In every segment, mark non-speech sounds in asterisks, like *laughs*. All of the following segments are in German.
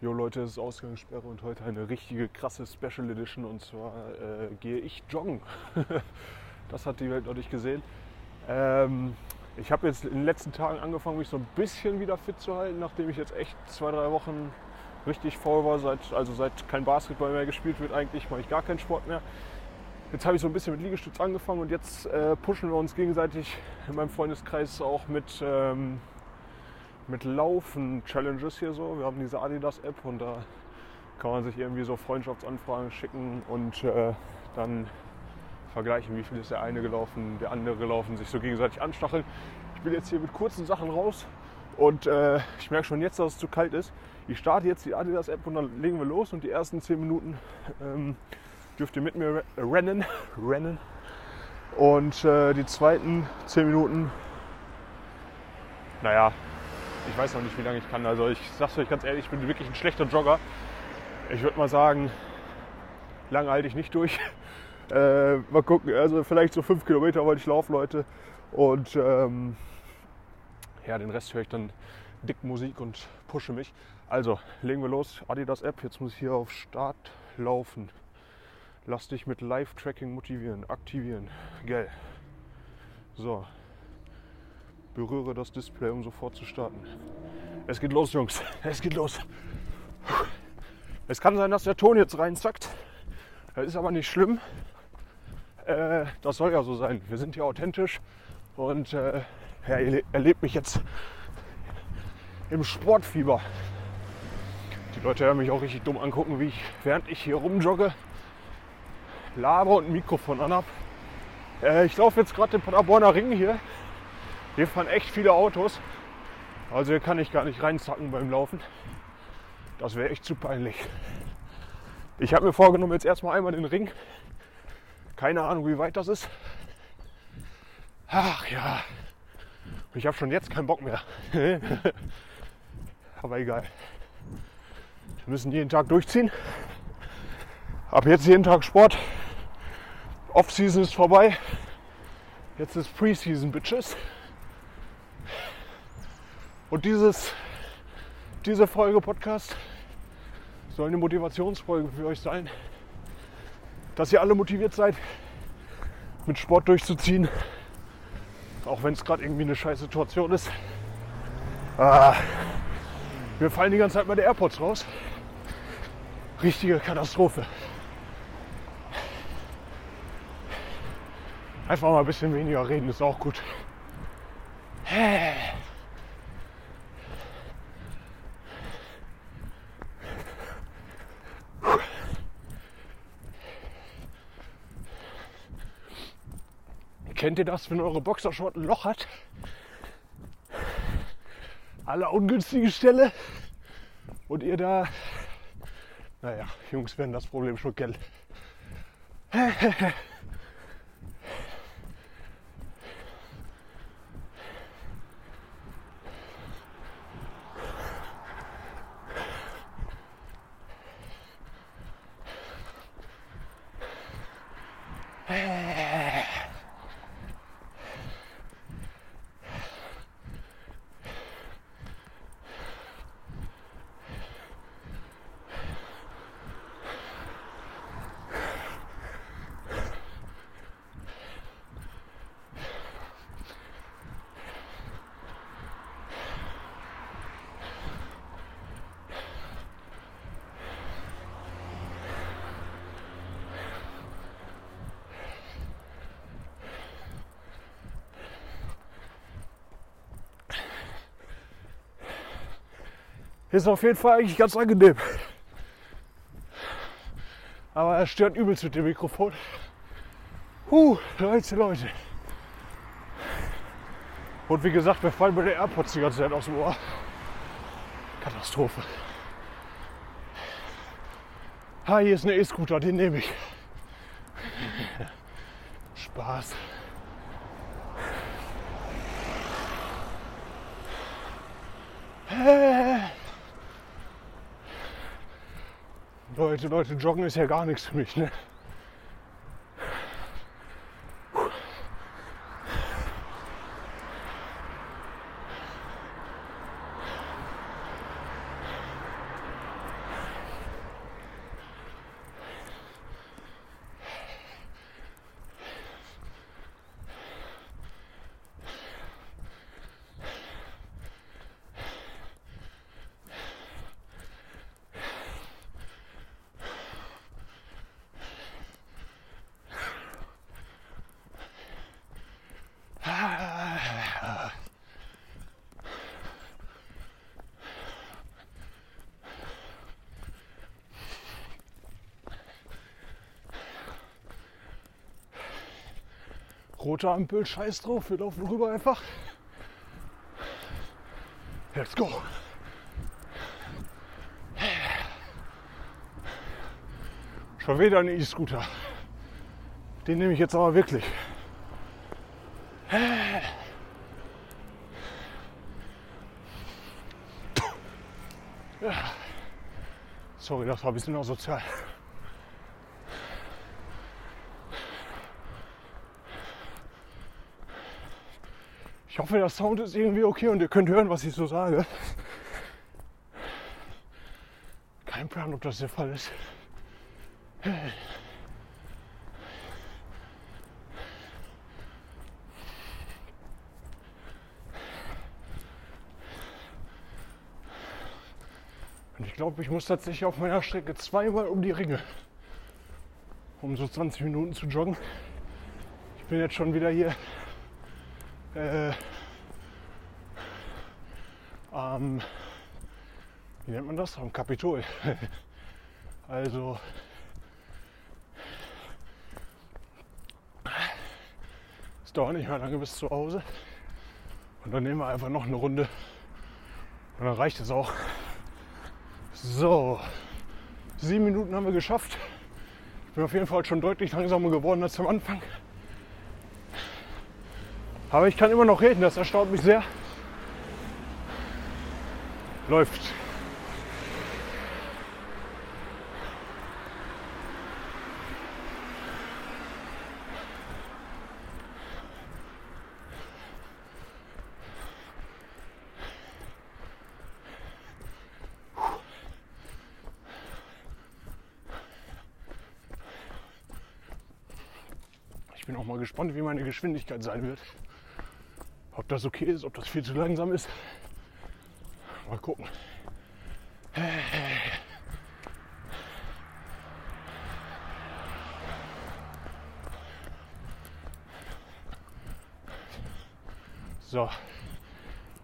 Jo Leute, es ist Ausgangssperre und heute eine richtige krasse Special Edition und zwar äh, gehe ich joggen. *laughs* das hat die Welt noch nicht gesehen. Ähm, ich habe jetzt in den letzten Tagen angefangen, mich so ein bisschen wieder fit zu halten, nachdem ich jetzt echt zwei, drei Wochen richtig faul war. Seit, also seit kein Basketball mehr gespielt wird, eigentlich mache ich gar keinen Sport mehr. Jetzt habe ich so ein bisschen mit Liegestütz angefangen und jetzt äh, pushen wir uns gegenseitig in meinem Freundeskreis auch mit, ähm, mit Laufen-Challenges hier so. Wir haben diese Adidas-App und da kann man sich irgendwie so Freundschaftsanfragen schicken und äh, dann vergleichen, wie viel ist der eine gelaufen, der andere gelaufen, sich so gegenseitig anstacheln. Ich bin jetzt hier mit kurzen Sachen raus und äh, ich merke schon jetzt, dass es zu kalt ist. Ich starte jetzt die Adidas-App und dann legen wir los und die ersten 10 Minuten ähm, dürft ihr mit mir rennen. *laughs* rennen. Und äh, die zweiten 10 Minuten, naja, ich weiß noch nicht, wie lange ich kann. Also ich sag's euch ganz ehrlich, ich bin wirklich ein schlechter Jogger. Ich würde mal sagen, lange halte ich nicht durch. *laughs* Äh, mal gucken, also vielleicht so 5 Kilometer wollte ich laufen, Leute. Und ähm, ja, den Rest höre ich dann dick Musik und pushe mich. Also, legen wir los. Adidas App, jetzt muss ich hier auf Start laufen. Lass dich mit Live-Tracking motivieren, aktivieren. Gell. So. Berühre das Display, um sofort zu starten. Es geht los, Jungs. Es geht los. Es kann sein, dass der Ton jetzt reinzackt. Das ist aber nicht schlimm. Äh, das soll ja so sein. Wir sind hier authentisch und äh, ja, erlebt mich jetzt im Sportfieber. Die Leute hören mich auch richtig dumm angucken, wie ich, während ich hier rumjogge, laber und ein Mikrofon anhab. Äh, ich laufe jetzt gerade den Paderborner Ring hier. Hier fahren echt viele Autos. Also hier kann ich gar nicht reinzacken beim Laufen. Das wäre echt zu peinlich. Ich habe mir vorgenommen, jetzt erstmal einmal den Ring. Keine Ahnung, wie weit das ist. Ach ja. Ich habe schon jetzt keinen Bock mehr. *laughs* Aber egal. Wir müssen jeden Tag durchziehen. Ab jetzt jeden Tag Sport. Off-Season ist vorbei. Jetzt ist Pre-Season, Bitches. Und dieses, diese Folge Podcast soll eine Motivationsfolge für euch sein, dass ihr alle motiviert seid, mit Sport durchzuziehen, auch wenn es gerade irgendwie eine scheiß Situation ist. Ah, mir fallen die ganze Zeit meine AirPods raus. Richtige Katastrophe. Einfach mal ein bisschen weniger reden ist auch gut. Kennt ihr das, wenn eure Boxershort ein Loch hat? Aller ungünstige Stelle und ihr da, naja, Jungs werden das Problem schon kennen. *laughs* Ist auf jeden Fall eigentlich ganz angenehm. Aber er stört übelst mit dem Mikrofon. Huh, Leute, Leute. Und wie gesagt, wir fallen bei der AirPods die ganze Zeit aus dem Ohr. Katastrophe. Ha, hier ist ein E-Scooter, den nehme ich. *laughs* Spaß. Leute, Leute, Joggen ist ja gar nichts für mich. Ne? Rote Ampel, scheiß drauf, wir laufen rüber einfach. Let's go. Schon wieder ein E-Scooter. Den nehme ich jetzt aber wirklich. Sorry, das war ein bisschen asozial. Ich hoffe, der Sound ist irgendwie okay und ihr könnt hören, was ich so sage. Kein Plan, ob das der Fall ist. Und ich glaube, ich muss tatsächlich auf meiner Strecke zweimal um die Ringe, um so 20 Minuten zu joggen. Ich bin jetzt schon wieder hier äh, am, wie nennt man das? Am Kapitol. *laughs* also es dauert nicht mehr lange bis zu Hause. Und dann nehmen wir einfach noch eine Runde. Und dann reicht es auch. So, sieben Minuten haben wir geschafft. Ich bin auf jeden Fall schon deutlich langsamer geworden als am Anfang. Aber ich kann immer noch reden, das erstaunt mich sehr. Läuft. Ich bin auch mal gespannt, wie meine Geschwindigkeit sein wird. Das okay ist, ob das viel zu langsam ist. Mal gucken. So,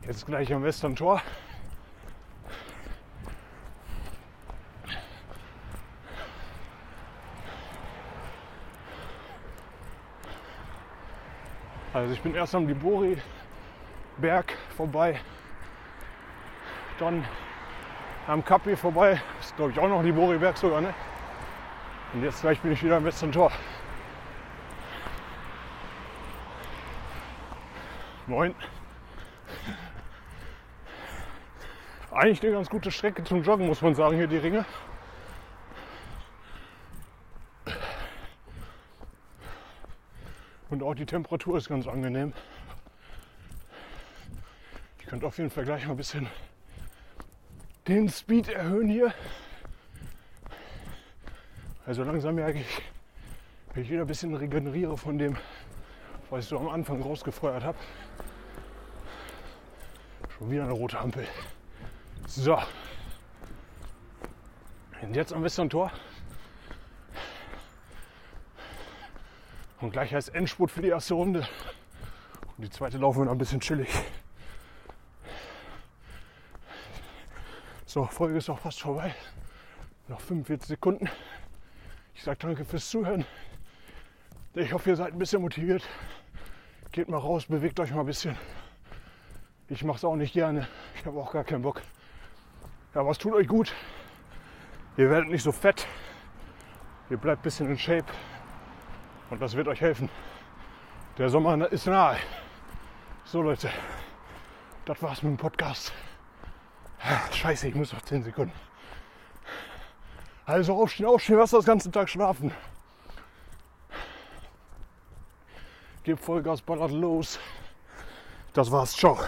jetzt gleich am Western Tor. Also ich bin erst am Libori Berg vorbei, dann am Kapi vorbei, ist glaube ich auch noch Libori Berg sogar, ne? Und jetzt gleich bin ich wieder am Western Tor. Moin. Eigentlich eine ganz gute Strecke zum Joggen, muss man sagen, hier die Ringe. Und auch die Temperatur ist ganz angenehm. Könnte auf jeden Fall gleich mal ein bisschen den Speed erhöhen hier. Also langsam merke ich, wenn ich wieder ein bisschen regeneriere von dem, was ich so am Anfang rausgefeuert habe. Schon wieder eine rote Ampel. So. Und jetzt am Western Tor. Und gleich heißt Endspurt für die erste Runde. Und die zweite laufen wir noch ein bisschen chillig. So, Folge ist auch fast vorbei. Noch 45 Sekunden. Ich sage danke fürs Zuhören. Ich hoffe, ihr seid ein bisschen motiviert. Geht mal raus, bewegt euch mal ein bisschen. Ich mache es auch nicht gerne. Ich habe auch gar keinen Bock. Ja, es tut euch gut. Ihr werdet nicht so fett. Ihr bleibt ein bisschen in Shape. Und das wird euch helfen. Der Sommer ist nahe. So Leute, das war's mit dem Podcast. Scheiße, ich muss noch 10 Sekunden. Also aufstehen, aufstehen, was das ganze Tag schlafen. Gebt Vollgas, ballert los. Das war's, ciao.